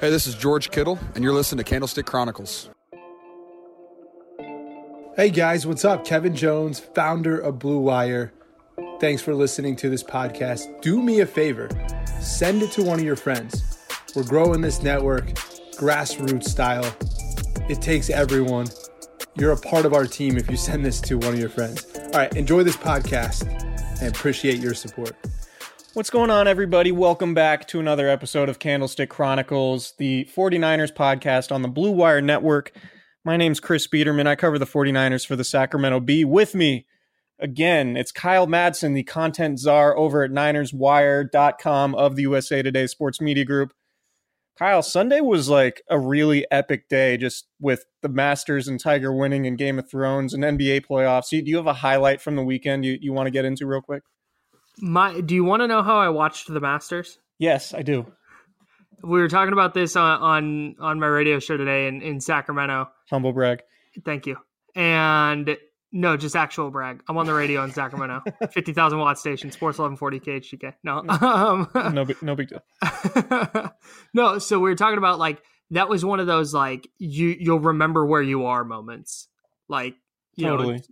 Hey, this is George Kittle, and you're listening to Candlestick Chronicles. Hey guys, what's up? Kevin Jones, founder of Blue Wire. Thanks for listening to this podcast. Do me a favor, send it to one of your friends. We're growing this network, grassroots style. It takes everyone. You're a part of our team if you send this to one of your friends. All right, enjoy this podcast and appreciate your support. What's going on, everybody? Welcome back to another episode of Candlestick Chronicles, the 49ers podcast on the Blue Wire Network. My name's Chris Biederman. I cover the 49ers for the Sacramento Bee. With me, again, it's Kyle Madsen, the content czar over at NinersWire.com of the USA Today Sports Media Group. Kyle, Sunday was like a really epic day just with the Masters and Tiger winning and Game of Thrones and NBA playoffs. Do you have a highlight from the weekend you, you want to get into real quick? My, do you want to know how I watched the Masters? Yes, I do. We were talking about this on on, on my radio show today in, in Sacramento. Humble brag. Thank you. And no, just actual brag. I'm on the radio in Sacramento, fifty thousand watt station, Sports 1140 KHTK. No, um, no, big, no big deal. no, so we were talking about like that was one of those like you you'll remember where you are moments, like you totally. know.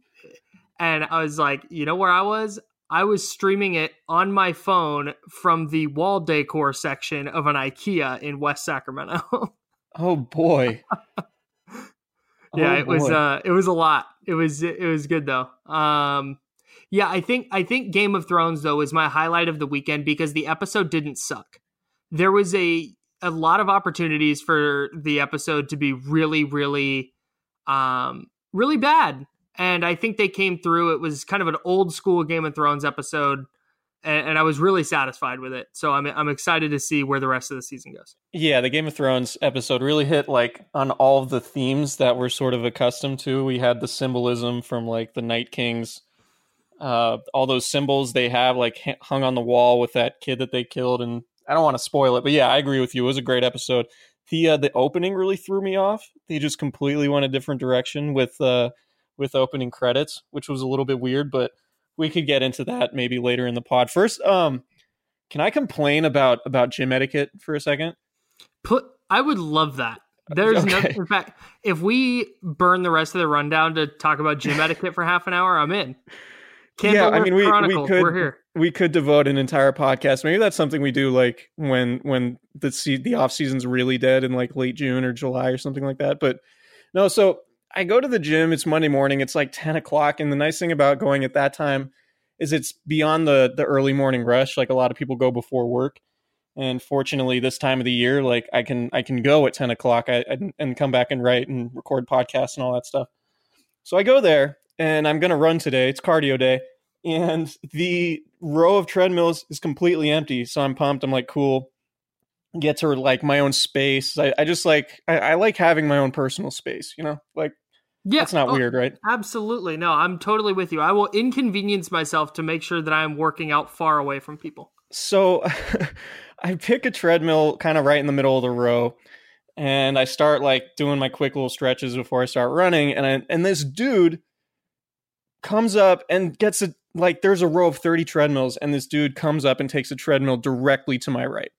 And I was like, you know where I was? I was streaming it on my phone from the wall decor section of an IKEA in West Sacramento. oh boy. yeah, Oh, it was boy. uh it was a lot. It was it was good though. Um yeah, I think I think Game of Thrones though is my highlight of the weekend because the episode didn't suck. There was a a lot of opportunities for the episode to be really really um really bad and I think they came through. It was kind of an old school Game of Thrones episode and, and I was really satisfied with it. So I'm I'm excited to see where the rest of the season goes. Yeah, the Game of Thrones episode really hit like on all the themes that we're sort of accustomed to. We had the symbolism from like the Night Kings, uh, all those symbols they have like hung on the wall with that kid that they killed, and I don't want to spoil it, but yeah, I agree with you. It was a great episode. The uh, the opening really threw me off. They just completely went a different direction with uh, with opening credits, which was a little bit weird, but we could get into that maybe later in the pod. First, um, can I complain about about gym etiquette for a second? Put I would love that. There's no Okay. in fact, if we burn the rest of the rundown to talk about gym etiquette for half an hour, I'm in. Yeah, I mean, we- we could- we're here. we could devote an entire podcast. Maybe that's something we do like when when the se- the off season's really dead in like late June or July or something like that. But no, so I go to the gym. It's Monday morning. It's like ten o'clock, and the nice thing about going at that time is it's beyond the the early morning rush. Like a lot of people go before work, and fortunately, this time of the year, like I can I can go at ten o'clock I, and, and come back and write and record podcasts and all that stuff. So I go there, and I'm gonna run today. It's cardio day and the row of treadmills is completely empty. So I'm pumped. I'm like, cool. Get to like my own space. I, I just like I, I, like having my own personal space. You know, like yeah, that's not oh, weird, right? Absolutely, no. I'm totally with you. I will inconvenience myself to make sure that I'm working out far away from people. So I pick a treadmill kind of right in the middle of the row and I start like doing my quick little stretches before I start running and I, and this dude comes up and gets a like there's a row of 30 treadmills and this dude comes up and takes a treadmill directly to my right.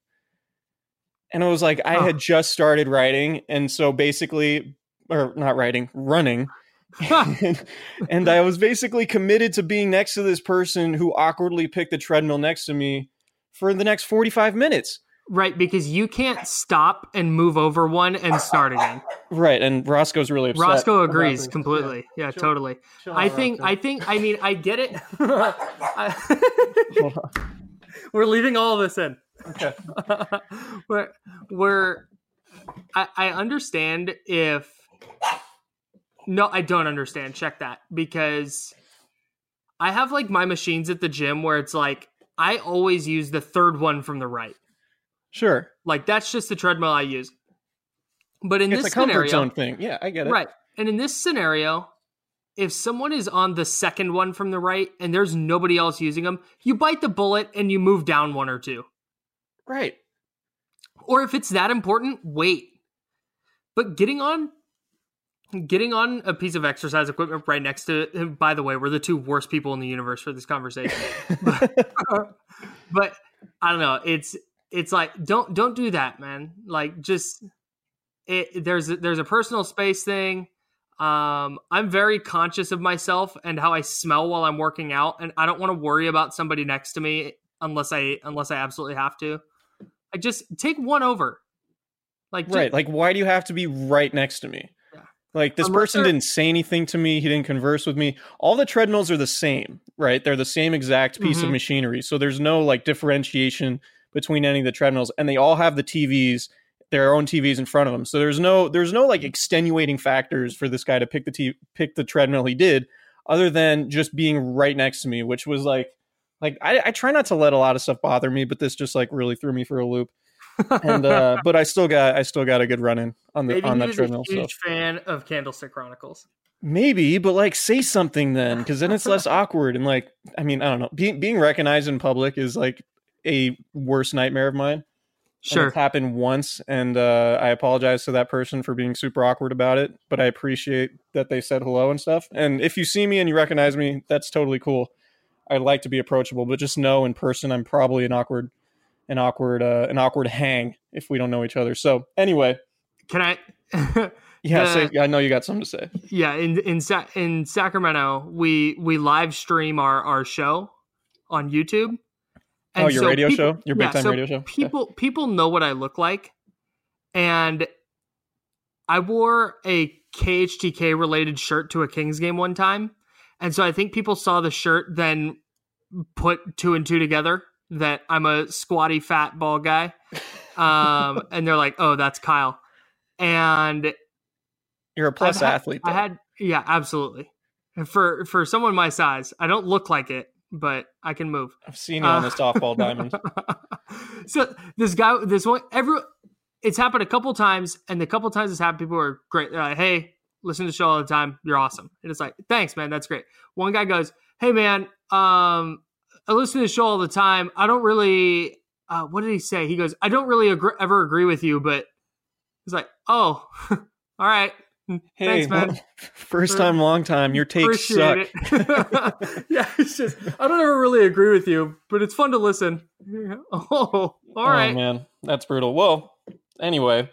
And I was like I had just started writing and so basically or not writing, running. and, and I was basically committed to being next to this person who awkwardly picked the treadmill next to me for the next 45 minutes. Right, because you can't stop and move over one and start again. Right, and Roscoe's really upset. Roscoe agrees completely. Yeah, yeah chill, totally. Chill I think, Roscoe. I think, I mean, I get it. we're leaving all of this in. Okay. we're, we're, I, I understand if, no, I don't understand. Check that because I have like my machines at the gym where it's like I always use the third one from the right. Sure. Like that's just the treadmill I use. But in it's this a comfort scenario, zone thing. Yeah, I get it. Right. And in this scenario, if someone is on the second one from the right and there's nobody else using them, you bite the bullet and you move down one or two. Right. Or if it's that important, wait. But getting on getting on a piece of exercise equipment right next to it, by the way, we're the two worst people in the universe for this conversation. but, but I don't know. It's it's like don't don't do that, man. Like just it, there's a, there's a personal space thing. Um, I'm very conscious of myself and how I smell while I'm working out, and I don't want to worry about somebody next to me unless I unless I absolutely have to. I just take one over. Like right, just, like why do you have to be right next to me? Like this person didn't say anything to me. He didn't converse with me. All the treadmills are the same, right? They're the same exact piece mm-hmm. of machinery. So there's no like differentiation between any of the treadmills, and they all have the TVs, their own TVs in front of them. So there's no there's no like extenuating factors for this guy to pick the t- pick the treadmill he did, other than just being right next to me, which was like like I, I try not to let a lot of stuff bother me, but this just like really threw me for a loop and uh, but I still got I still got a good run in on the Maybe on that treadmill. A huge so. fan of Candlestick Chronicles. Maybe, but like say something then, because then it's less awkward and like I mean I don't know. Being being recognized in public is like a worst nightmare of mine. Sure, it's happened once, and uh, I apologize to that person for being super awkward about it. But I appreciate that they said hello and stuff. And if you see me and you recognize me, that's totally cool. I'd like to be approachable, but just know in person I'm probably an awkward an awkward uh, an awkward hang if we don't know each other. So anyway, can I? yeah, uh, I know you got something to say. Yeah, in in in Sacramento, we we live stream our our show on YouTube. And oh, your so radio people, show, your big yeah, time so radio show. People yeah. people know what I look like, and I wore a KHTK related shirt to a Kings game one time, and so I think people saw the shirt, then put two and two together that I'm a squatty fat ball guy. Um, and they're like, oh, that's Kyle. And you're a plus had, athlete. Though. I had, yeah, absolutely. And for for someone my size, I don't look like it, but I can move. I've seen you uh, on the softball diamond. so this guy, this one, every it's happened a couple times, and the couple times it's happened, people are great. They're like, hey, listen to the show all the time. You're awesome. And it's like, thanks, man. That's great. One guy goes, hey, man, um, I listen to the show all the time. I don't really. Uh, what did he say? He goes, I don't really agree, ever agree with you, but he's like, oh, all right. Hey, Thanks, man. Well, first time, long time. Your takes suck. yeah, it's just I don't ever really agree with you, but it's fun to listen. Oh, all right, oh, man, that's brutal. Well, anyway,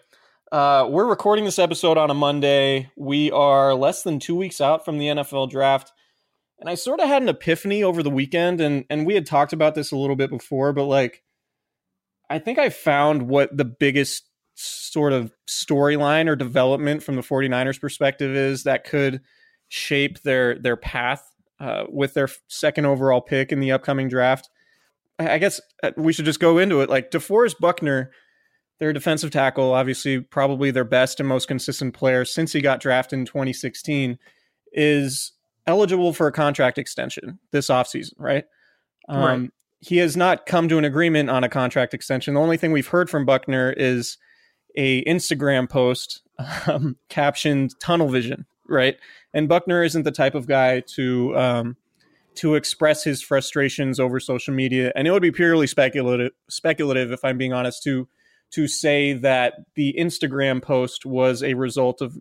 uh, we're recording this episode on a Monday. We are less than two weeks out from the NFL draft. And I sort of had an epiphany over the weekend and and we had talked about this a little bit before, but like I think I found what the biggest sort of storyline or development from the 49ers perspective is that could shape their their path uh, with their second overall pick in the upcoming draft. I guess uh, we should just go into it. Like DeForest Buckner, their defensive tackle, obviously probably their best and most consistent player since he got drafted in 2016, is eligible for a contract extension this offseason, right? Um, Right. He has not come to an agreement on a contract extension. The only thing we've heard from Buckner is a Instagram post um, captioned "tunnel vision," right? And Buckner isn't the type of guy to um, to express his frustrations over social media, and it would be purely speculative. Speculative, if I'm being honest, to to say that the Instagram post was a result of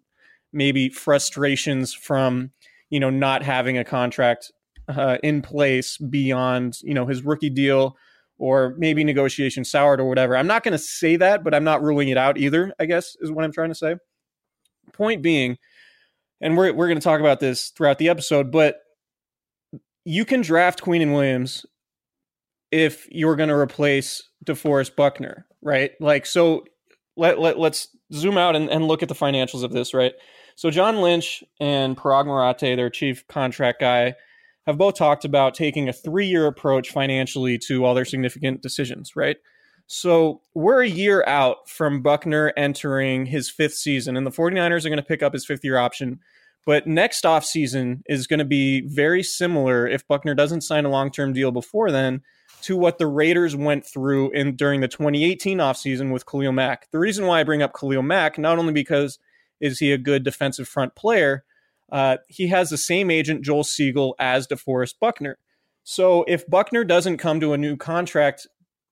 maybe frustrations from you know not having a contract uh, in place beyond you know his rookie deal or maybe negotiation soured or whatever. I'm not going to say that, but I'm not ruling it out either. I guess is what I'm trying to say. Point being, and we're we're going to talk about this throughout the episode, but you can draft Quinnen Williams if you're going to replace DeForest Buckner, right? Like so. Let, let let's zoom out and, and look at the financials of this, right? So John Lynch and Paraag Marathe, their chief contract guy, have both talked about taking a three year approach financially to all their significant decisions, right? So we're a year out from Buckner entering his fifth season, and the 49ers are going to pick up his fifth year option. But next offseason is going to be very similar if Buckner doesn't sign a long term deal before then to what the Raiders went through in during the 2018 offseason with Khalil Mack. The reason why I bring up Khalil Mack, not only because is he a good defensive front player, uh, he has the same agent, Joel Segal, as DeForest Buckner. So if Buckner doesn't come to a new contract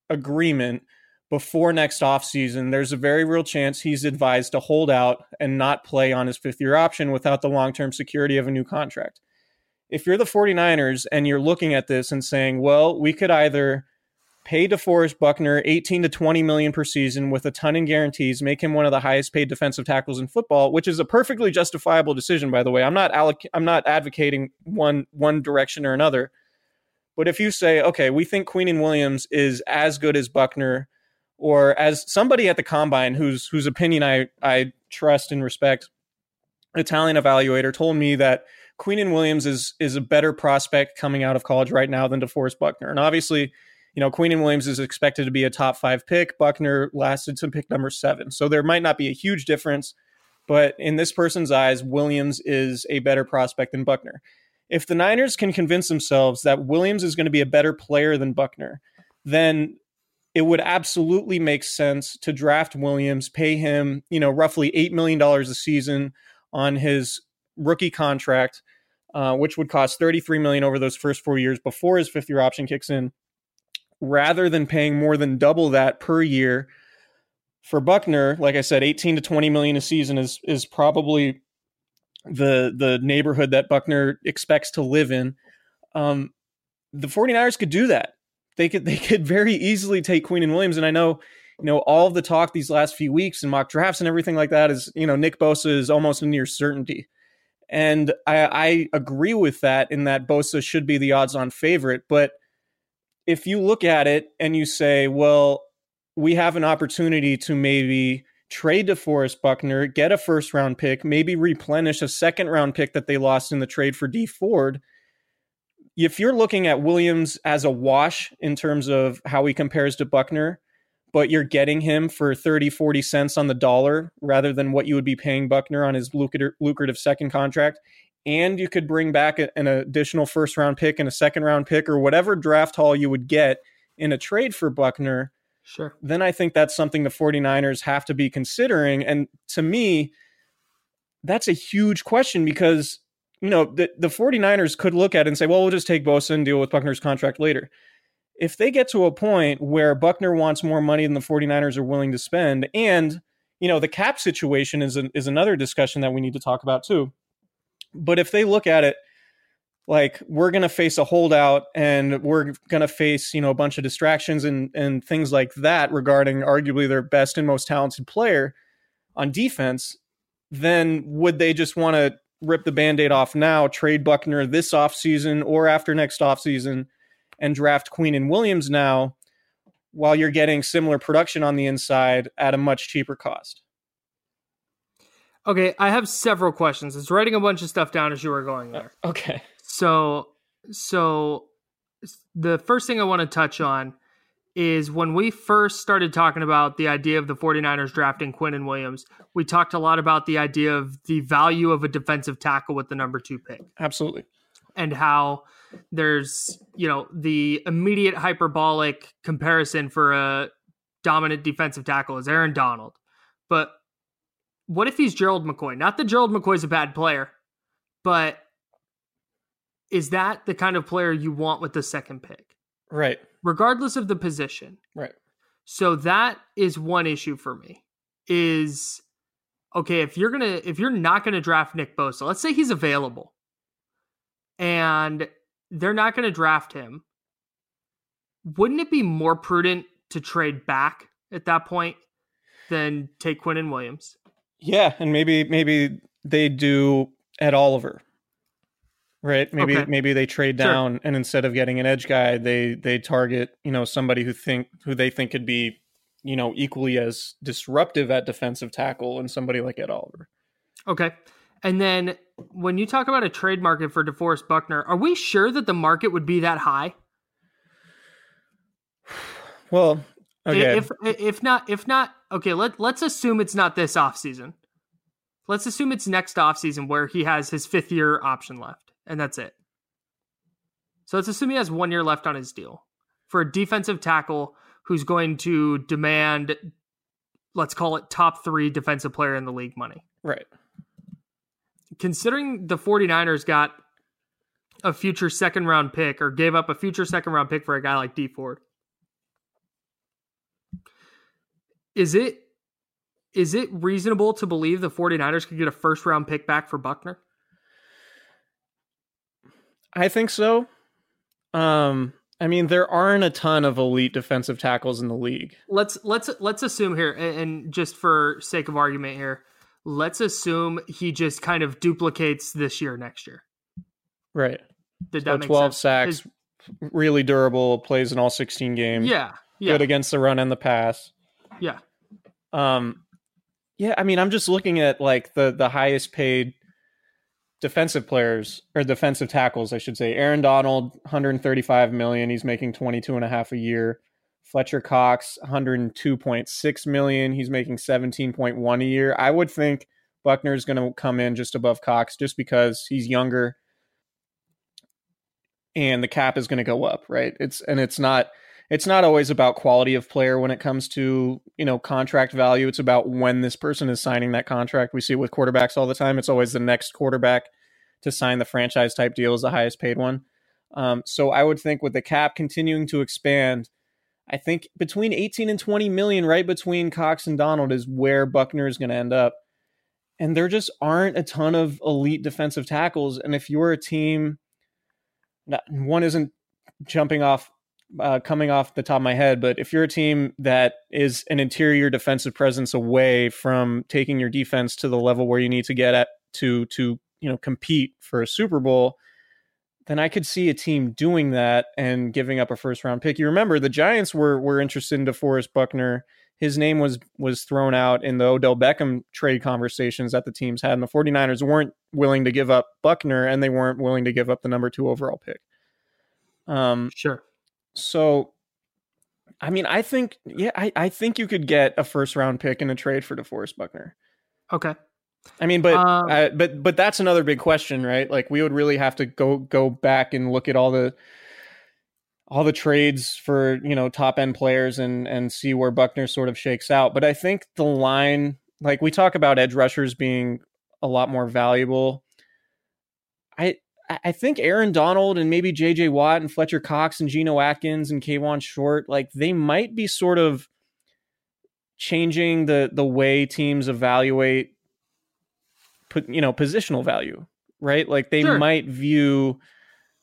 agreement before next offseason, there's a very real chance he's advised to hold out and not play on his fifth year option without the long term security of a new contract. If you're the 49ers and you're looking at this and saying, well, we could either pay DeForest Buckner 18 to 20 million per season with a ton in guarantees, make him one of the highest paid defensive tackles in football, which is a perfectly justifiable decision, by the way. I'm not alloc- I'm not advocating one one direction or another. But if you say, okay, we think Quinnen Williams is as good as Buckner, or as somebody at the combine whose whose opinion I, I trust and respect, Italian evaluator told me that Quinnen Williams is is a better prospect coming out of college right now than DeForest Buckner. And obviously, you know, Quinnen Williams is expected to be a top five pick. Buckner lasted to pick number seven. So there might not be a huge difference, but in this person's eyes, Williams is a better prospect than Buckner. If the Niners can convince themselves that Williams is going to be a better player than Buckner, then it would absolutely make sense to draft Williams, pay him, you know, roughly $8 million a season on his rookie contract, uh, which would cost 33 million over those first four years before his fifth year option kicks in, rather than paying more than double that per year for Buckner. Like I said, 18 to 20 million a season is is probably the the neighborhood that Buckner expects to live in. Um, the 49ers could do that. They could they could very easily take Quinnen Williams. And I know, you know, all the talk these last few weeks and mock drafts and everything like that is, you know, Nick Bosa is almost a near certainty. And I, I agree with that in that Bosa should be the odds on favorite. But if you look at it and you say, well, we have an opportunity to maybe trade DeForest Buckner, get a first round pick, maybe replenish a second round pick that they lost in the trade for D Ford. If you're looking at Williams as a wash in terms of how he compares to Buckner, but you're getting him for 30, 40 cents on the dollar rather than what you would be paying Buckner on his lucrative second contract. And you could bring back an additional first round pick and a second round pick or whatever draft haul you would get in a trade for Buckner. Sure. Then I think that's something the 49ers have to be considering. And to me, that's a huge question because, you know, the, the 49ers could look at it and say, well, we'll just take Bosa and deal with Buckner's contract later if they get to a point where Buckner wants more money than the 49ers are willing to spend, and you know the cap situation is an, is another discussion that we need to talk about too. But if they look at it like we're going to face a holdout and we're going to face you know a bunch of distractions and and things like that regarding arguably their best and most talented player on defense, then would they just want to rip the band-aid off now, trade Buckner this offseason or after next offseason? and draft Quinnen Williams now while you're getting similar production on the inside at a much cheaper cost. Okay, I have several questions. I was writing a bunch of stuff down as you were going there. Uh, okay. So, so the first thing I want to touch on is when we first started talking about the idea of the 49ers drafting Quinnen Williams, we talked a lot about the idea of the value of a defensive tackle with the number two pick. Absolutely. and how there's you know the immediate hyperbolic comparison for a dominant defensive tackle is Aaron Donald, but what if he's Gerald McCoy? Not that Gerald McCoy's a bad player, but is that the kind of player you want with the second pick? Right. Regardless of the position. Right. So that is one issue for me. Is okay, if you're gonna if you're not gonna draft Nick Bosa, let's say he's available and they're not gonna draft him, wouldn't it be more prudent to trade back at that point than take Quinnen Williams? Yeah, and maybe maybe they do Ed Oliver. Right? Maybe Okay. maybe they trade Sure. down and instead of getting an edge guy, they they target, you know, somebody who think who they think could be, you know, equally as disruptive at defensive tackle and somebody like Ed Oliver. Okay. And then when you talk about a trade market for DeForest Buckner, are we sure that the market would be that high? Well, okay. If if not if not okay, let let's assume it's not this offseason. Let's assume it's next offseason where he has his fifth year option left, and that's it. So let's assume he has one year left on his deal for a defensive tackle who's going to demand, let's call it top three defensive player in the league money. right. Considering the 49ers got a future second round pick or gave up a future second round pick for a guy like D Ford. Is it is it reasonable to believe the 49ers could get a first round pick back for Buckner? I think so. Um I mean there aren't a ton of elite defensive tackles in the league. Let's let's let's assume here and just for sake of argument here, let's assume he just kind of duplicates this year next year. Right. Did So that make 12 sense? sacks, His- really durable, plays in all 16 games. yeah. Yeah. Good against the run and the pass. Yeah. Um, yeah, I mean, I'm just looking at like the the highest paid defensive players or defensive tackles, I should say. Aaron Donald, 135 million. He's making 22 and a half a year. Fletcher Cox, 102.6 million. He's making 17.1 a year. I would think Buckner is going to come in just above Cox just because he's younger and the cap is going to go up, right? It's and it's not it's not always about quality of player when it comes to you know contract value. It's about when this person is signing that contract. We see it with quarterbacks all the time. It's always the next quarterback to sign the franchise type deal is the highest paid one. Um, so i would think with the cap continuing to expand i think between 18 and 20 million right between cox and donald is where buckner is going to end up. And there just aren't a ton of elite defensive tackles. And if you're a team one isn't jumping off uh, coming off the top of my head, but if you're a team that is an interior defensive presence away from taking your defense to the level where you need to get at to to you know compete for a Super Bowl, then I could see a team doing that and giving up a first round pick. You remember the Giants were were interested in DeForest Buckner. His name was was thrown out in the Odell Beckham trade conversations that the teams had, and the 49ers weren't willing to give up Buckner and they weren't willing to give up the number two overall pick. Um, Sure. So, I mean, I think, yeah, I, I think you could get a first round pick in a trade for DeForest Buckner. Okay. I mean, but Um, uh, but but that's another big question, right? Like, we would really have to go go back and look at all the all the trades for you know top end players and and see where Buckner sort of shakes out. But I think the line, like we talk about edge rushers being a lot more valuable. I I- think Aaron Donald and maybe JJ Watt and Fletcher Cox and Geno Atkins and Kawann Short, like they might be sort of changing the the way teams evaluate put you know positional value, right? Like they Sure. might view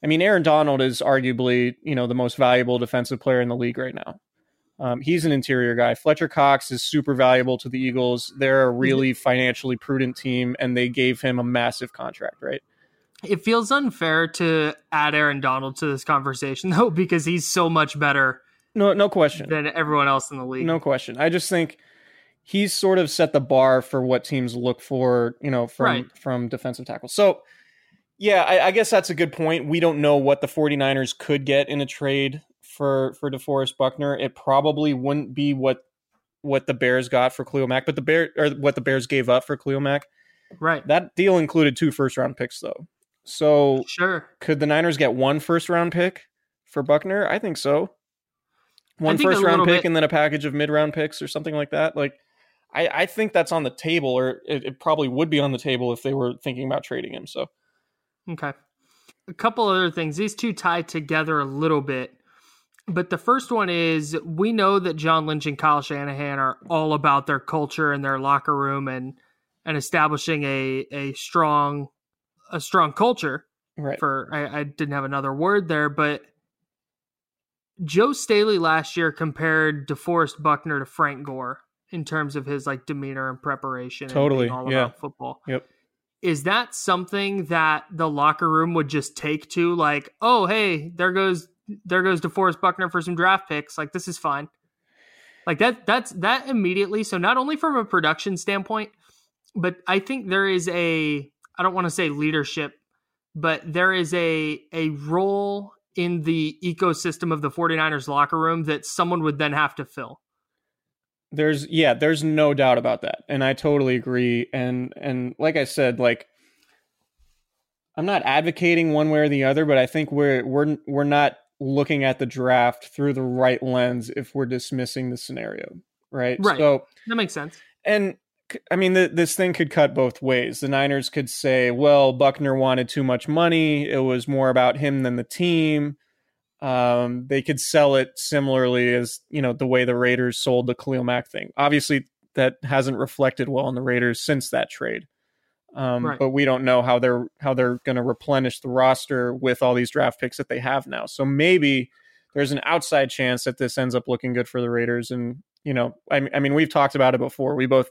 I mean Aaron Donald is arguably, you know, the most valuable defensive player in the league right now. Um, he's an interior guy. Fletcher Cox is super valuable to the Eagles. They're a really financially prudent team, and they gave him a massive contract, right? It feels unfair to add Aaron Donald to this conversation though, because he's so much better No, no question. than everyone else in the league. No question. I just think he's sort of set the bar for what teams look for, you know, from Right. from defensive tackles. So yeah, I, I guess that's a good point. We don't know what the 49ers could get in a trade for for DeForest Buckner. It probably wouldn't be what what the Bears got for Khalil Mack, but the Bear or what the Bears gave up for Khalil Mack. Right. That deal included two first round picks though. So Sure. could the Niners get one first round pick for Buckner? I think so. One think first round pick bit- and then a package of mid round picks or something like that. Like, I, I think that's on the table, or it, it probably would be on the table if they were thinking about trading him. So Okay. A couple other things. These two tie together a little bit. But the first one is we know that John Lynch and Kyle Shanahan are all about their culture and their locker room and and establishing a a strong a strong culture right, for I, I didn't have another word there, but Joe Staley last year compared DeForest Buckner to Frank Gore in terms of his like demeanor and preparation. and being Totally, all yeah. about football. Yep. Is that something that the locker room would just take to like, oh hey, there goes there goes DeForest Buckner for some draft picks. Like this is fine. Like that that's that immediately. So not only from a production standpoint, but I think there is a I don't want to say leadership, but there is a a role in the ecosystem of the 49ers locker room that someone would then have to fill. there's yeah, there's no doubt about that, and I totally agree. And and like I said, like I'm not advocating one way or the other, but I think we're we're we're not looking at the draft through the right lens if we're dismissing the scenario, right? Right. So That makes sense. and I mean, the, this thing could cut both ways. The Niners could say, well, Buckner wanted too much money. It was more about him than the team. Um, they could sell it similarly as, you know, the way the Raiders sold the Khalil Mack thing. Obviously, that hasn't reflected well on the Raiders since that trade. Um, Right. But we don't know how they're how they're going to replenish the roster with all these draft picks that they have now. So maybe there's an outside chance that this ends up looking good for the Raiders. And you know, I, I mean, we've talked about it before. We both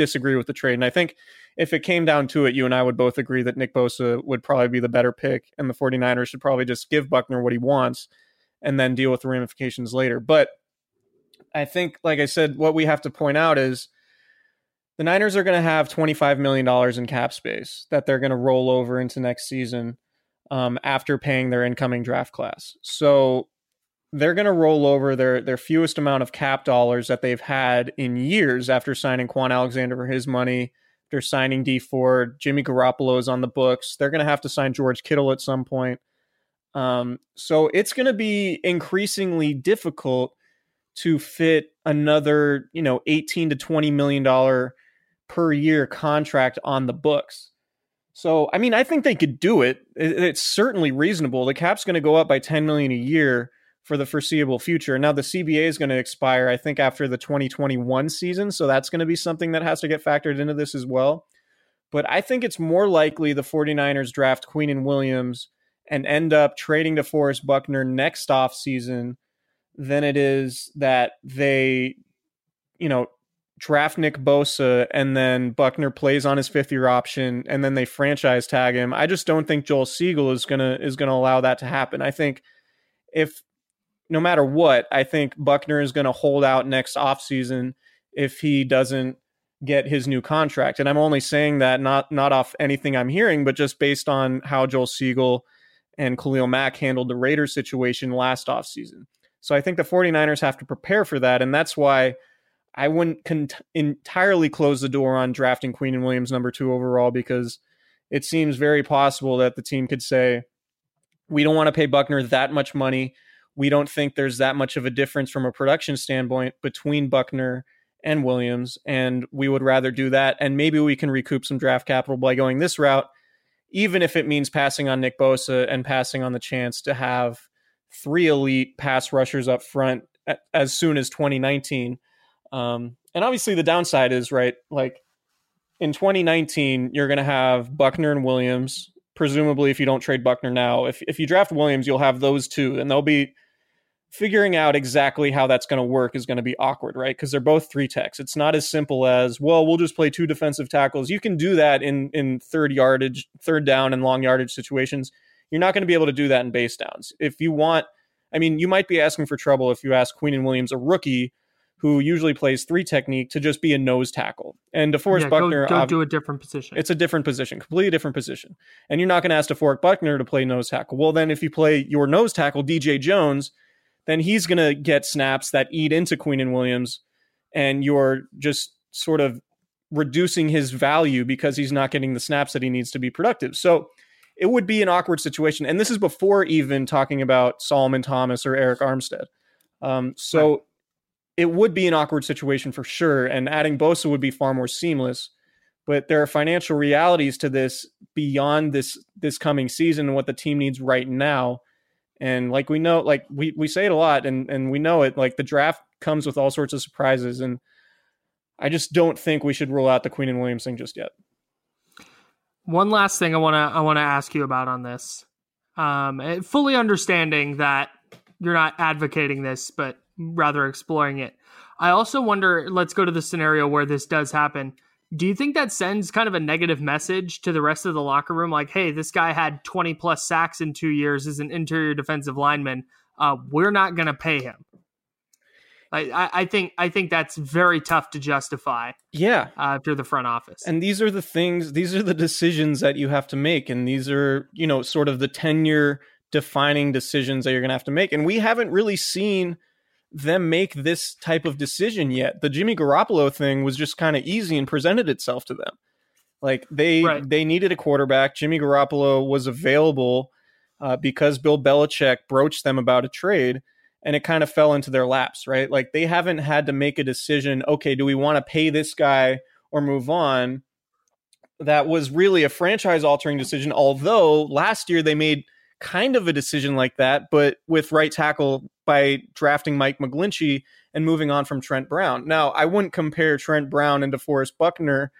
disagree with the trade, and I think if it came down to it, you and I would both agree that Nick Bosa would probably be the better pick, and the 49ers should probably just give Buckner what he wants and then deal with the ramifications later. But I think, like I said, what we have to point out is the Niners are going to have $25 million in cap space that they're going to roll over into next season um, after paying their incoming draft class. So they're going to roll over their, their fewest amount of cap dollars that they've had in years after signing Kwon Alexander for his money. They're signing D Ford. Jimmy Garoppolo is on the books. They're going to have to sign George Kittle at some point. Um, so it's going to be increasingly difficult to fit another, you know, 18 to 20 million dollar per year contract on the books. So, I mean, I think they could do it. It- It's certainly reasonable. The cap's going to go up by 10 million a year for the foreseeable future. Now the CBA is going to expire I think after the 2021 season, so that's going to be something that has to get factored into this as well. But I think it's more likely the 49ers draft Quinnen Williams and end up trading DeForest Buckner next offseason than it is that they, you know, draft Nick Bosa and then Buckner plays on his fifth year option and then they franchise tag him. I just don't think Joel Segal is gonna is gonna allow that to happen. I think if no matter what, I think Buckner is gonna hold out next offseason if he doesn't get his new contract. And I'm only saying that not not off anything I'm hearing, but just based on how Joel Segal and Khalil Mack handled the Raiders situation last offseason. So I think the 49ers have to prepare for that. And that's why I wouldn't con- entirely close the door on drafting Quinnen Williams number two overall because it seems very possible that the team could say, we don't want to pay Buckner that much money. We don't think there's that much of a difference from a production standpoint between Buckner and Williams. And we would rather do that. And maybe we can recoup some draft capital by going this route, even if it means passing on Nick Bosa and passing on the chance to have three elite pass rushers up front as soon as 2019. Um, and obviously, the downside is right. Like in 2019, you're going to have Buckner and Williams. Presumably, if you don't trade Buckner now, if if you draft Williams, you'll have those two, and they'll be figuring out exactly how that's going to work is going to be awkward, right? Because they're both three techs. It's not as simple as well. We'll just play two defensive tackles. You can do that in in third yardage, third down, and long yardage situations. You're not going to be able to do that in base downs. If you want, I mean, you might be asking for trouble if you ask Quinnen Williams, a rookie who usually plays three technique, to just be a nose tackle. And DeForest yeah, Buckner, go, go do a different position. it's a different position, completely different position. And you're not going to ask DeForest Buckner to play nose tackle. Well, then if you play your nose tackle, DJ Jones, then he's going to get snaps that eat into Quinnen Williams, and you're just sort of reducing his value because he's not getting the snaps that he needs to be productive. So it would be an awkward situation. And this is before even talking about Solomon Thomas or Arik Armstead. Um, so right. it would be an awkward situation for sure. And adding Bosa would be far more seamless. But there are financial realities to this beyond this this coming season and what the team needs right now. And like we know, like we, we say it a lot and, and we know it, like the draft comes with all sorts of surprises. And I just don't think we should rule out the Quinnen Williams thing just yet. One last thing I want to I want to ask you about on this, um, eh, fully understanding that you're not advocating this, but rather exploring it. I also wonder. Let's go to the scenario where this does happen. Do you think that sends kind of a negative message to the rest of the locker room? Like, hey, this guy had 20 plus sacks in two years as an interior defensive lineman. Uh, we're not going to pay him. I, I think I think that's very tough to justify. Yeah, uh, the front office. And these are the things, these are the decisions that you have to make, and these are you know sort of the tenure defining decisions that you're going to have to make. And we haven't really seen them make this type of decision yet. The Jimmy Garoppolo thing was just kind of easy and presented itself to them. Like they right. they needed a quarterback. Jimmy Garoppolo was available uh, because Bill Belichick broached them about a trade and it kind of fell into their laps, right? Like they haven't had to make a decision, okay, do we want to pay this guy or move on? That was really a franchise altering decision, although last year they made kind of a decision like that, but with right tackle by drafting Mike McGlinchey and moving on from Trent Brown. Now, I wouldn't compare Trent Brown and DeForest Buckner.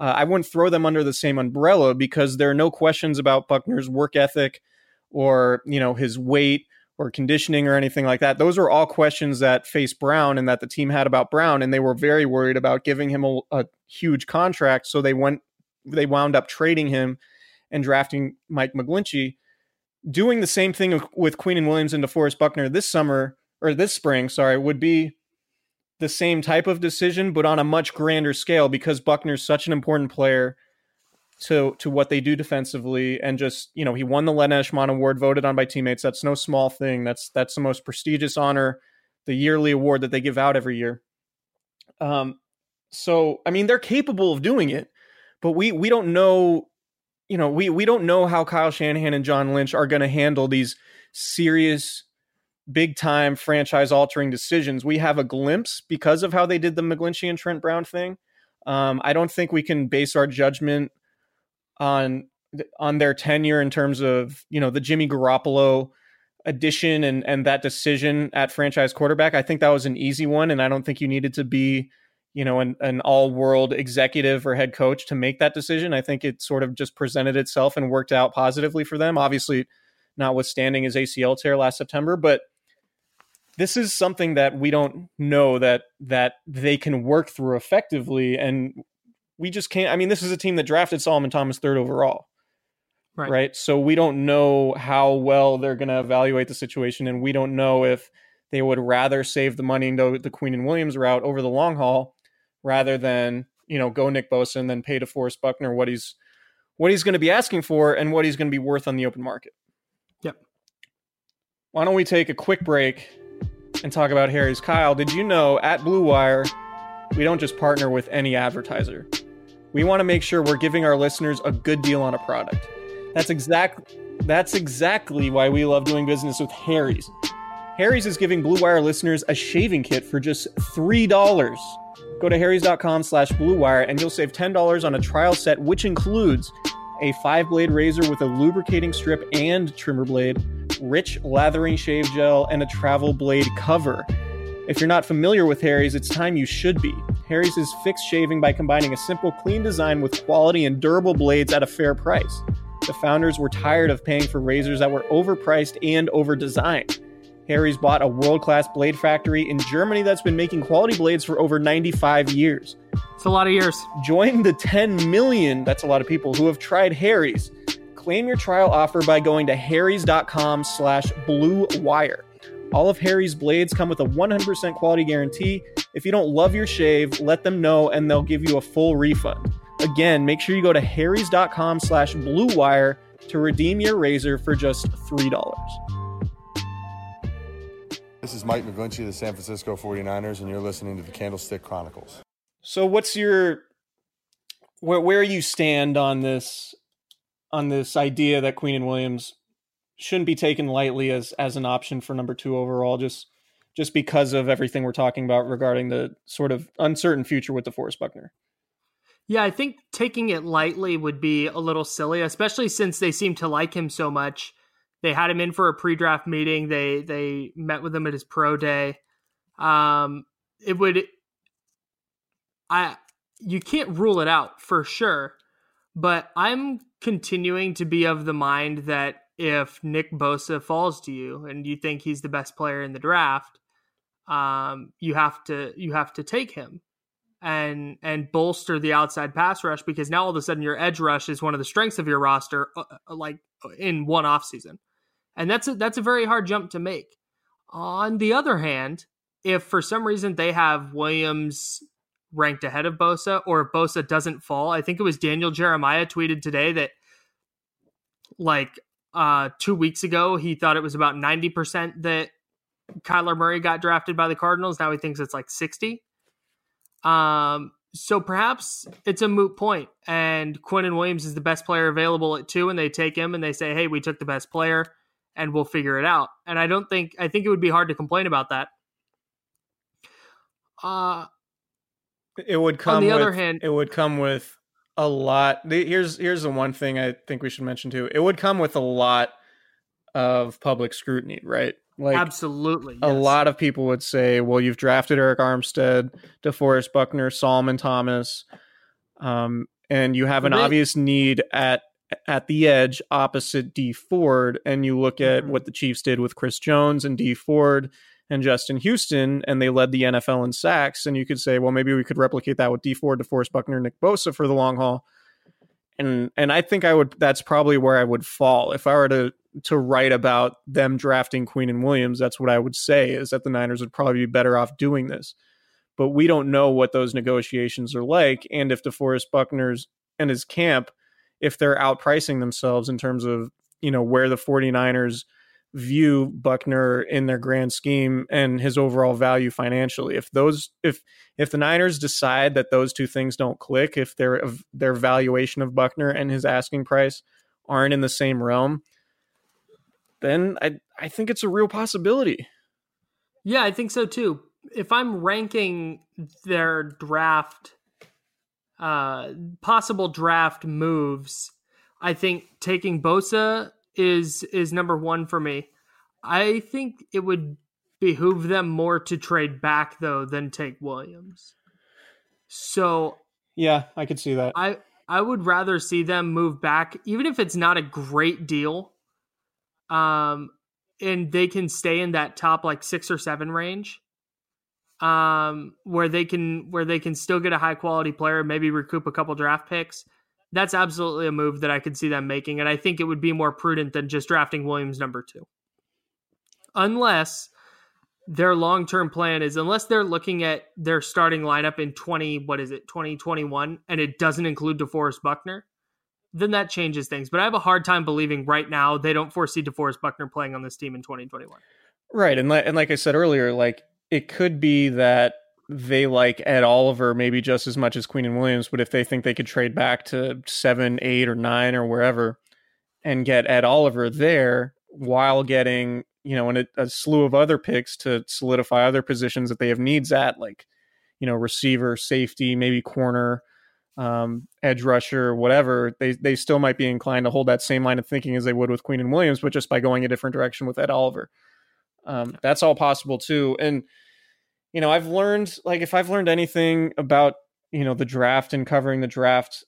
Uh, I wouldn't throw them under the same umbrella because there are no questions about Buckner's work ethic or, you know, his weight or conditioning or anything like that. Those are all questions that face Brown and that the team had about Brown, and they were very worried about giving him a, a huge contract. So they went, they wound up trading him and drafting Mike McGlinchey. Doing the same thing with Quinnen Williams and DeForest Buckner this summer or this spring, sorry, would be the same type of decision, but on a much grander scale because Buckner's such an important player to to what they do defensively and just you know he won the Len Eshmont Award voted on by teammates. That's no small thing. That's that's the most prestigious honor the yearly award that they give out every year. Um so I mean they're capable of doing it but we we don't know you know we we don't know how Kyle Shanahan and John Lynch are going to handle these serious big time franchise altering decisions we have a glimpse because of how they did the McGlinchey and Trent Brown thing um, I don't think we can base our judgment on on their tenure in terms of you know the Jimmy Garoppolo addition and and that decision at franchise quarterback. I think that was an easy one, and I don't think you needed to be you know an, an all world executive or head coach to make that decision. I think it sort of just presented itself and worked out positively for them. Obviously, notwithstanding his ACL tear last September, but this is something that we don't know that that they can work through effectively and we just can't. I mean, this is a team that drafted Solomon Thomas third overall. Right. right. So we don't know how well they're going to evaluate the situation, and we don't know if they would rather save the money and go the Quinnen Williams route over the long haul rather than you know go Nick Bosa and then pay DeForest Buckner what he's what he's going to be asking for and what he's going to be worth on the open market. Yep. Why don't we take a quick break and talk about Harry's Kyle? Did you know at Blue Wire we don't just partner with any advertiser? We want to make sure we're giving our listeners a good deal on a product. That's exact that's exactly why we love doing business with Harry's. Harry's is giving Blue Wire listeners a shaving kit for just $3. Go to harrys.com slash bluewire and you'll save $10 on a trial set, which includes a five blade razor with a lubricating strip and trimmer blade, rich lathering shave gel, and a travel blade cover. If you're not familiar with Harry's, it's time you should be. Harry's is fixed shaving by combining a simple, clean design with quality and durable blades at a fair price. The founders were tired of paying for razors that were overpriced and overdesigned. Harry's bought a world class blade factory in Germany that's been making quality blades for over 95 years. It's a lot of years. Join the 10 million, that's a lot of people, who have tried Harry's. Claim your trial offer by going to harrys.com slash blue wire. All of Harry's blades come with a 100% quality guarantee. If you don't love your shave, let them know and they'll give you a full refund. Again, make sure you go to harrys.com slash bluewire to redeem your razor for just $3. This is Mike McGlinchey of the San Francisco 49ers, and you're listening to the Candlestick Chronicles. So what's your where where you stand on this on this idea that Quinnen Williams shouldn't be taken lightly as as an option for number two overall, just just because of everything we're talking about regarding the sort of uncertain future with DeForest Buckner. Yeah, I think taking it lightly would be a little silly, especially since they seem to like him so much. They had him in for a pre-draft meeting. They they met with him at his pro day. Um, it would, I you can't rule it out for sure, but I'm continuing to be of the mind that if Nick Bosa falls to you and you think he's the best player in the draft, um, you have to you have to take him and and bolster the outside pass rush because now all of a sudden your edge rush is one of the strengths of your roster, uh, uh like in one off season, and that's a, that's a very hard jump to make. On the other hand, if for some reason they have Williams ranked ahead of Bosa, or if Bosa doesn't fall, I think it was Daniel Jeremiah tweeted today that like uh, two weeks ago, he thought it was about 90% that Kyler Murray got drafted by the Cardinals. Now he thinks it's like 60. Um, so perhaps it's a moot point, and Quinnen Williams is the best player available at two, and they take him and they say, "Hey, we took the best player, and we'll figure it out." And I don't think I think it would be hard to complain about that. Uh, it would come. On the with, other hand, it would come with a lot. Here's here's the one thing I think we should mention too. It would come with a lot of public scrutiny, right? Like absolutely, yes. a lot of people would say, "Well, you've drafted Arik Armstead, DeForest Buckner, Solomon Thomas, um, and you have an they, obvious need at at the edge opposite Dee Ford, and you look at mm-hmm. what the Chiefs did with Chris Jones and Dee Ford." and Justin Houston, and they led the NFL in sacks. And you could say, well, maybe we could replicate that with Dee Ford, DeForest Buckner, Nick Bosa for the long haul. And and I think I would. That's probably where I would fall if I were to to write about them drafting Quinnen Williams. That's what I would say is that the Niners would probably be better off doing this. But we don't know what those negotiations are like, and if DeForest Buckner's and his camp, if they're outpricing themselves in terms of you know where the 49ers – view Buckner in their grand scheme and his overall value financially. If those if if the Niners decide that those two things don't click, if their their valuation of Buckner and his asking price aren't in the same realm, then I I think it's a real possibility. Yeah, I think so too. If I'm ranking their draft uh possible draft moves, I think taking Bosa is is number one for me. I think it would behoove them more to trade back though than take Williams. So yeah, I could see that. I I would rather see them move back, even if it's not a great deal. Um, and they can stay in that top like six or seven range. Um, where they can where they can still get a high quality player, maybe recoup a couple draft picks that's absolutely a move that I could see them making. And I think it would be more prudent than just drafting Williams number two. Unless their long term plan is, unless they're looking at their starting lineup in 20, what is it, 2021, and it doesn't include DeForest Buckner, then that changes things. But I have a hard time believing right now they don't foresee DeForest Buckner playing on this team in 2021. Right. And, and like I said earlier, like it could be that they like Ed Oliver maybe just as much as Quinnen Williams, but if they think they could trade back to seven, eight, or nine or wherever and get Ed Oliver there while getting, you know, a, a slew of other picks to solidify other positions that they have needs at, like, you know, receiver, safety, maybe corner, um, edge rusher, whatever, they they still might be inclined to hold that same line of thinking as they would with Quinnen Williams, but just by going a different direction with Ed Oliver. Um, that's all possible too. And you know, I've learned like if I've learned anything about, you know, the draft and covering the draft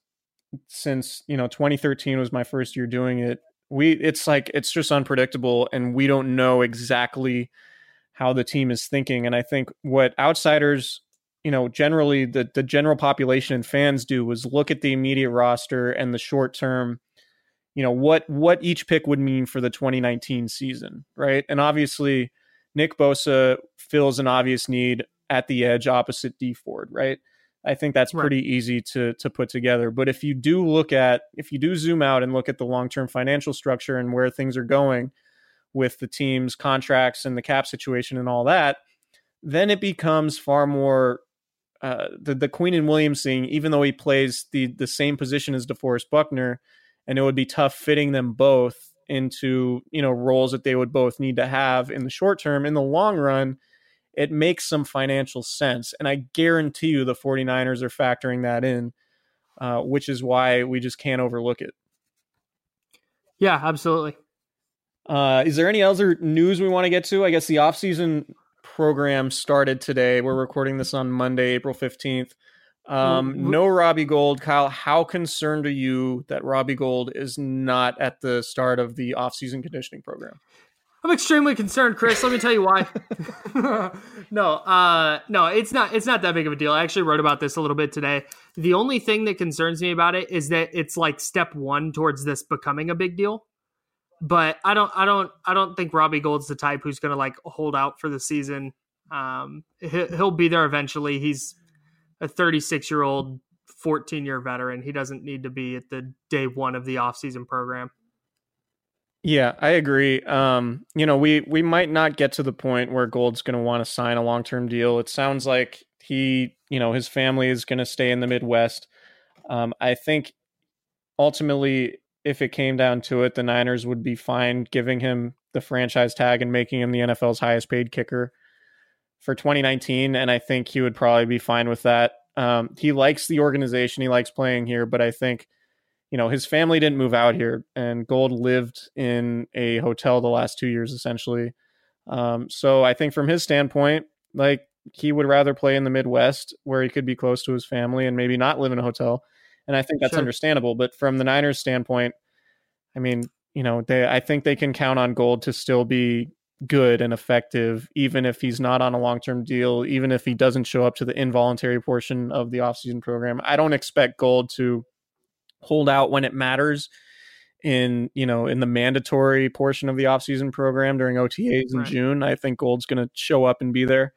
since, you know, 2013 was my first year doing it. We it's like it's just unpredictable and we don't know exactly how the team is thinking and I think what outsiders, you know, generally the the general population and fans do was look at the immediate roster and the short term you know what what each pick would mean for the 2019 season, right? And obviously Nick Bosa fills an obvious need at the edge opposite Dee Ford, right? I think that's pretty easy to to put together. But if you do look at if you do zoom out and look at the long term financial structure and where things are going with the team's contracts and the cap situation and all that, then it becomes far more uh, the the and Williams thing. Even though he plays the the same position as DeForest Buckner, and it would be tough fitting them both into you know roles that they would both need to have in the short term. In the long run, it makes some financial sense, and I guarantee you the 49ers are factoring that in, uh, which is why we just can't overlook it. Yeah, absolutely. Uh, is there any other news we want to get to? I guess the offseason program started today. We're recording this on Monday, April 15th. Um, no Robbie Gould, Kyle, how concerned are you that Robbie Gould is not at the start of the offseason conditioning program? I'm extremely concerned, Chris. Let me tell you why. no, uh, no, it's not. It's not that big of a deal. I actually wrote about this a little bit today. The only thing that concerns me about it is that it's like step one towards this becoming a big deal. But I don't, I don't, I don't think Robbie Gould's the type who's going to like hold out for the season. Um, he'll be there eventually. He's a 36 year old, 14 year veteran. He doesn't need to be at the day one of the offseason program. Yeah, I agree. Um, you know, we we might not get to the point where Gould's going to want to sign a long term deal. It sounds like he, you know, his family is going to stay in the Midwest. Um, I think ultimately, if it came down to it, the Niners would be fine giving him the franchise tag and making him the NFL's highest paid kicker for 2019, and I think he would probably be fine with that. Um, he likes the organization, he likes playing here, but I think you know his family didn't move out here and Gould lived in a hotel the last two years essentially um, so i think from his standpoint like he would rather play in the midwest where he could be close to his family and maybe not live in a hotel and i think that's sure. understandable but from the niners standpoint i mean you know they i think they can count on Gould to still be good and effective even if he's not on a long-term deal even if he doesn't show up to the involuntary portion of the offseason program i don't expect Gould to hold out when it matters in you know in the mandatory portion of the offseason program during OTAs in right. June. I think Gould's going to show up and be there,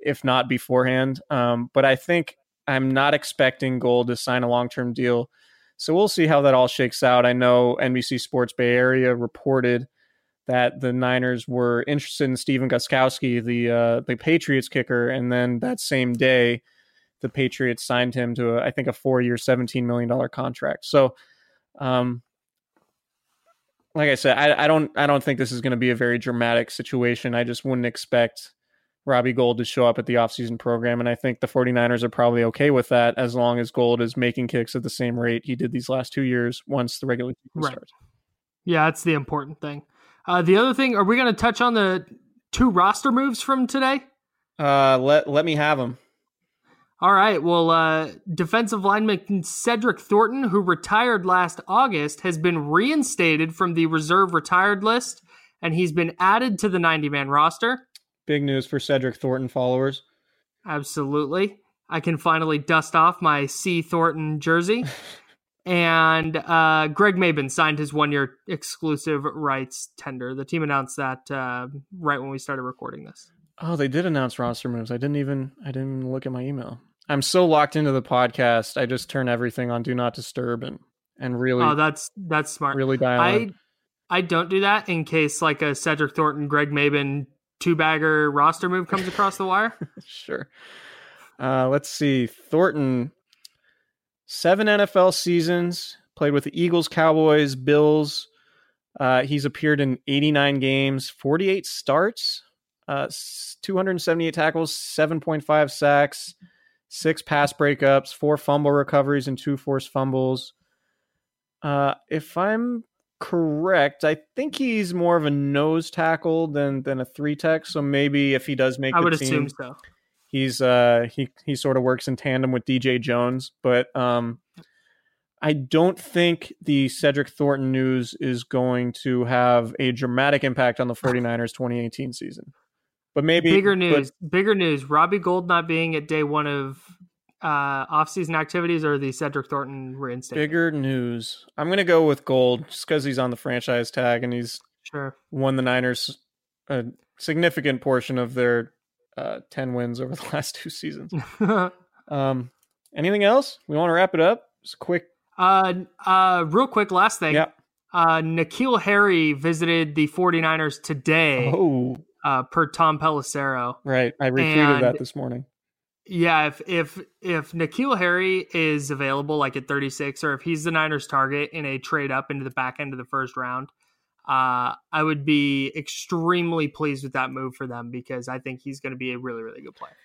if not beforehand. Um, but I think I'm not expecting Gould to sign a long term deal. So we'll see how that all shakes out. I know NBC Sports Bay Area reported that the Niners were interested in Stephen Gostkowski, the uh, the Patriots kicker, and then that same day the Patriots signed him to a, I think a four year, $17 million contract. So, um, like I said, I, I don't, I don't think this is going to be a very dramatic situation. I just wouldn't expect Robbie Gould to show up at the offseason program. And I think the 49ers are probably okay with that as long as Gould is making kicks at the same rate he did these last two years once the regular season right. starts. Yeah, that's the important thing. Uh, the other thing, are we going to touch on the two roster moves from today? Uh, let let me have them. All right. Well, uh, defensive lineman Cedric Thornton, who retired last August, has been reinstated from the reserve retired list, and he's been added to the 90 man roster. Big news for Cedric Thornton followers. Absolutely. I can finally dust off my C. Thornton jersey. and uh, Greg Mabin signed his one year exclusive rights tender. The team announced that uh, right when we started recording this. Oh, they did announce roster moves. I didn't even I didn't even look at my email. I'm so locked into the podcast. I just turn everything on do not disturb and and really Oh, that's that's smart. Really dial I in. I don't do that in case like a Cedric Thornton, Greg Mabin two bagger roster move comes across the wire. sure. Uh, let's see. Thornton, seven NFL seasons, played with the Eagles, Cowboys, Bills. Uh, he's appeared in 89 games, 48 starts, uh, 278 tackles, 7.5 sacks, six pass breakups, four fumble recoveries, and two forced fumbles. Uh, if I'm correct, I think he's more of a nose tackle than than a three tech. So maybe if he does make, I would team, assume so. He's uh he he sort of works in tandem with DJ Jones, but um, I don't think the Cedric Thornton news is going to have a dramatic impact on the 49ers 2018 season. But maybe bigger news. But, bigger news. Robbie Gould not being at day one of uh, off-season activities or the Cedric Thornton reinstatement. Bigger news. I'm gonna go with Gould just because he's on the franchise tag and he's sure won the Niners a significant portion of their uh, ten wins over the last two seasons. um, anything else? We want to wrap it up. Just quick. Uh, uh, real quick. Last thing. Yeah. Uh, N'Keal Harry visited the 49ers today. Oh uh, per Tom Pelissero. Right. I retweeted that this morning. Yeah, if if if N'Keal Harry is available like at 36 or if he's the Niners target in a trade up into the back end of the first round, uh, I would be extremely pleased with that move for them because I think he's going to be a really really good player.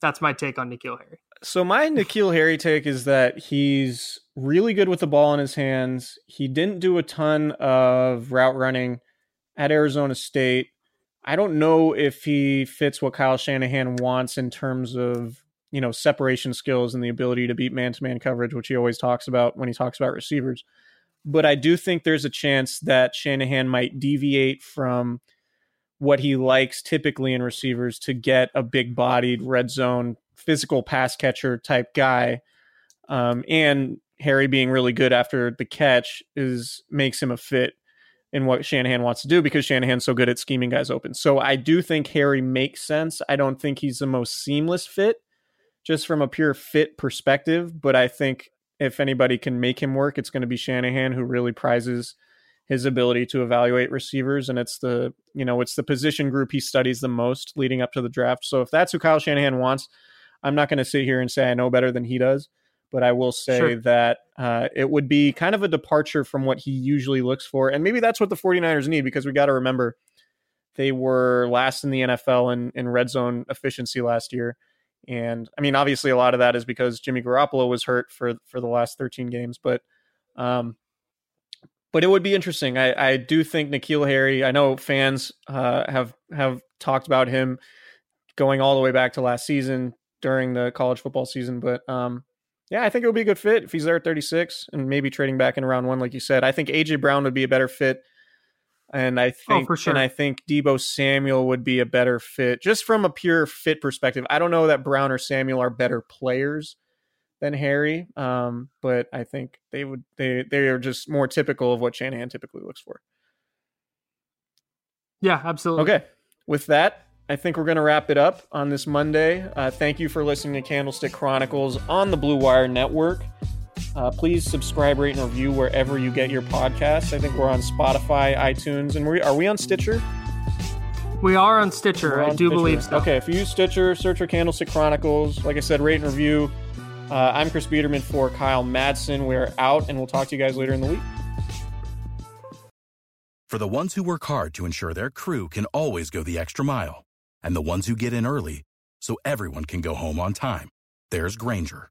That's my take on N'Keal Harry. So my N'Keal Harry take is that he's really good with the ball in his hands. He didn't do a ton of route running at Arizona State. I don't know if he fits what Kyle Shanahan wants in terms of, you know, separation skills and the ability to beat man-to-man coverage, which he always talks about when he talks about receivers. But I do think there's a chance that Shanahan might deviate from what he likes typically in receivers to get a big bodied red zone physical pass catcher type guy. Um, and Harry being really good after the catch is makes him a fit in what Shanahan wants to do because Shanahan's so good at scheming guys open. So I do think Harry makes sense. I don't think he's the most seamless fit just from a pure fit perspective, but I think if anybody can make him work, it's going to be Shanahan who really prizes his ability to evaluate receivers and it's the, you know, it's the position group he studies the most leading up to the draft. So if that's who Kyle Shanahan wants, I'm not going to sit here and say I know better than he does but I will say sure. that uh, it would be kind of a departure from what he usually looks for. And maybe that's what the 49ers need because we got to remember they were last in the NFL in, in red zone efficiency last year. And I mean, obviously, a lot of that is because Jimmy Garoppolo was hurt for for the last 13 games. But um, but it would be interesting. I, I do think N'Keal Harry. I know fans uh, have have talked about him going all the way back to last season during the college football season, but um, yeah, I think it would be a good fit if he's there at 36 and maybe trading back in round one, like you said. I think AJ Brown would be a better fit. And I oh, think, oh, sure. and I think Deebo Samuel would be a better fit, just from a pure fit perspective. I don't know that Brown or Samuel are better players than Harry, um, but I think they would they they are just more typical of what Shanahan typically looks for. Yeah, absolutely. Okay, with that, I think we're going to wrap it up on this Monday. Uh, thank you for listening to Candlestick Chronicles on the Blue Wire Network. Uh, please subscribe, rate, and review wherever you get your podcasts. I think we're on Spotify, iTunes, and we are we on Stitcher? We are on Stitcher. On I do Stitcher. believe so. Okay, if you use Stitcher, search for Candlestick Chronicles. Like I said, rate and review. Uh, I'm Chris Biederman for Kyle Madsen. We're out, and we'll talk to you guys later in the week. For the ones who work hard to ensure their crew can always go the extra mile and the ones who get in early so everyone can go home on time. There's Grainger,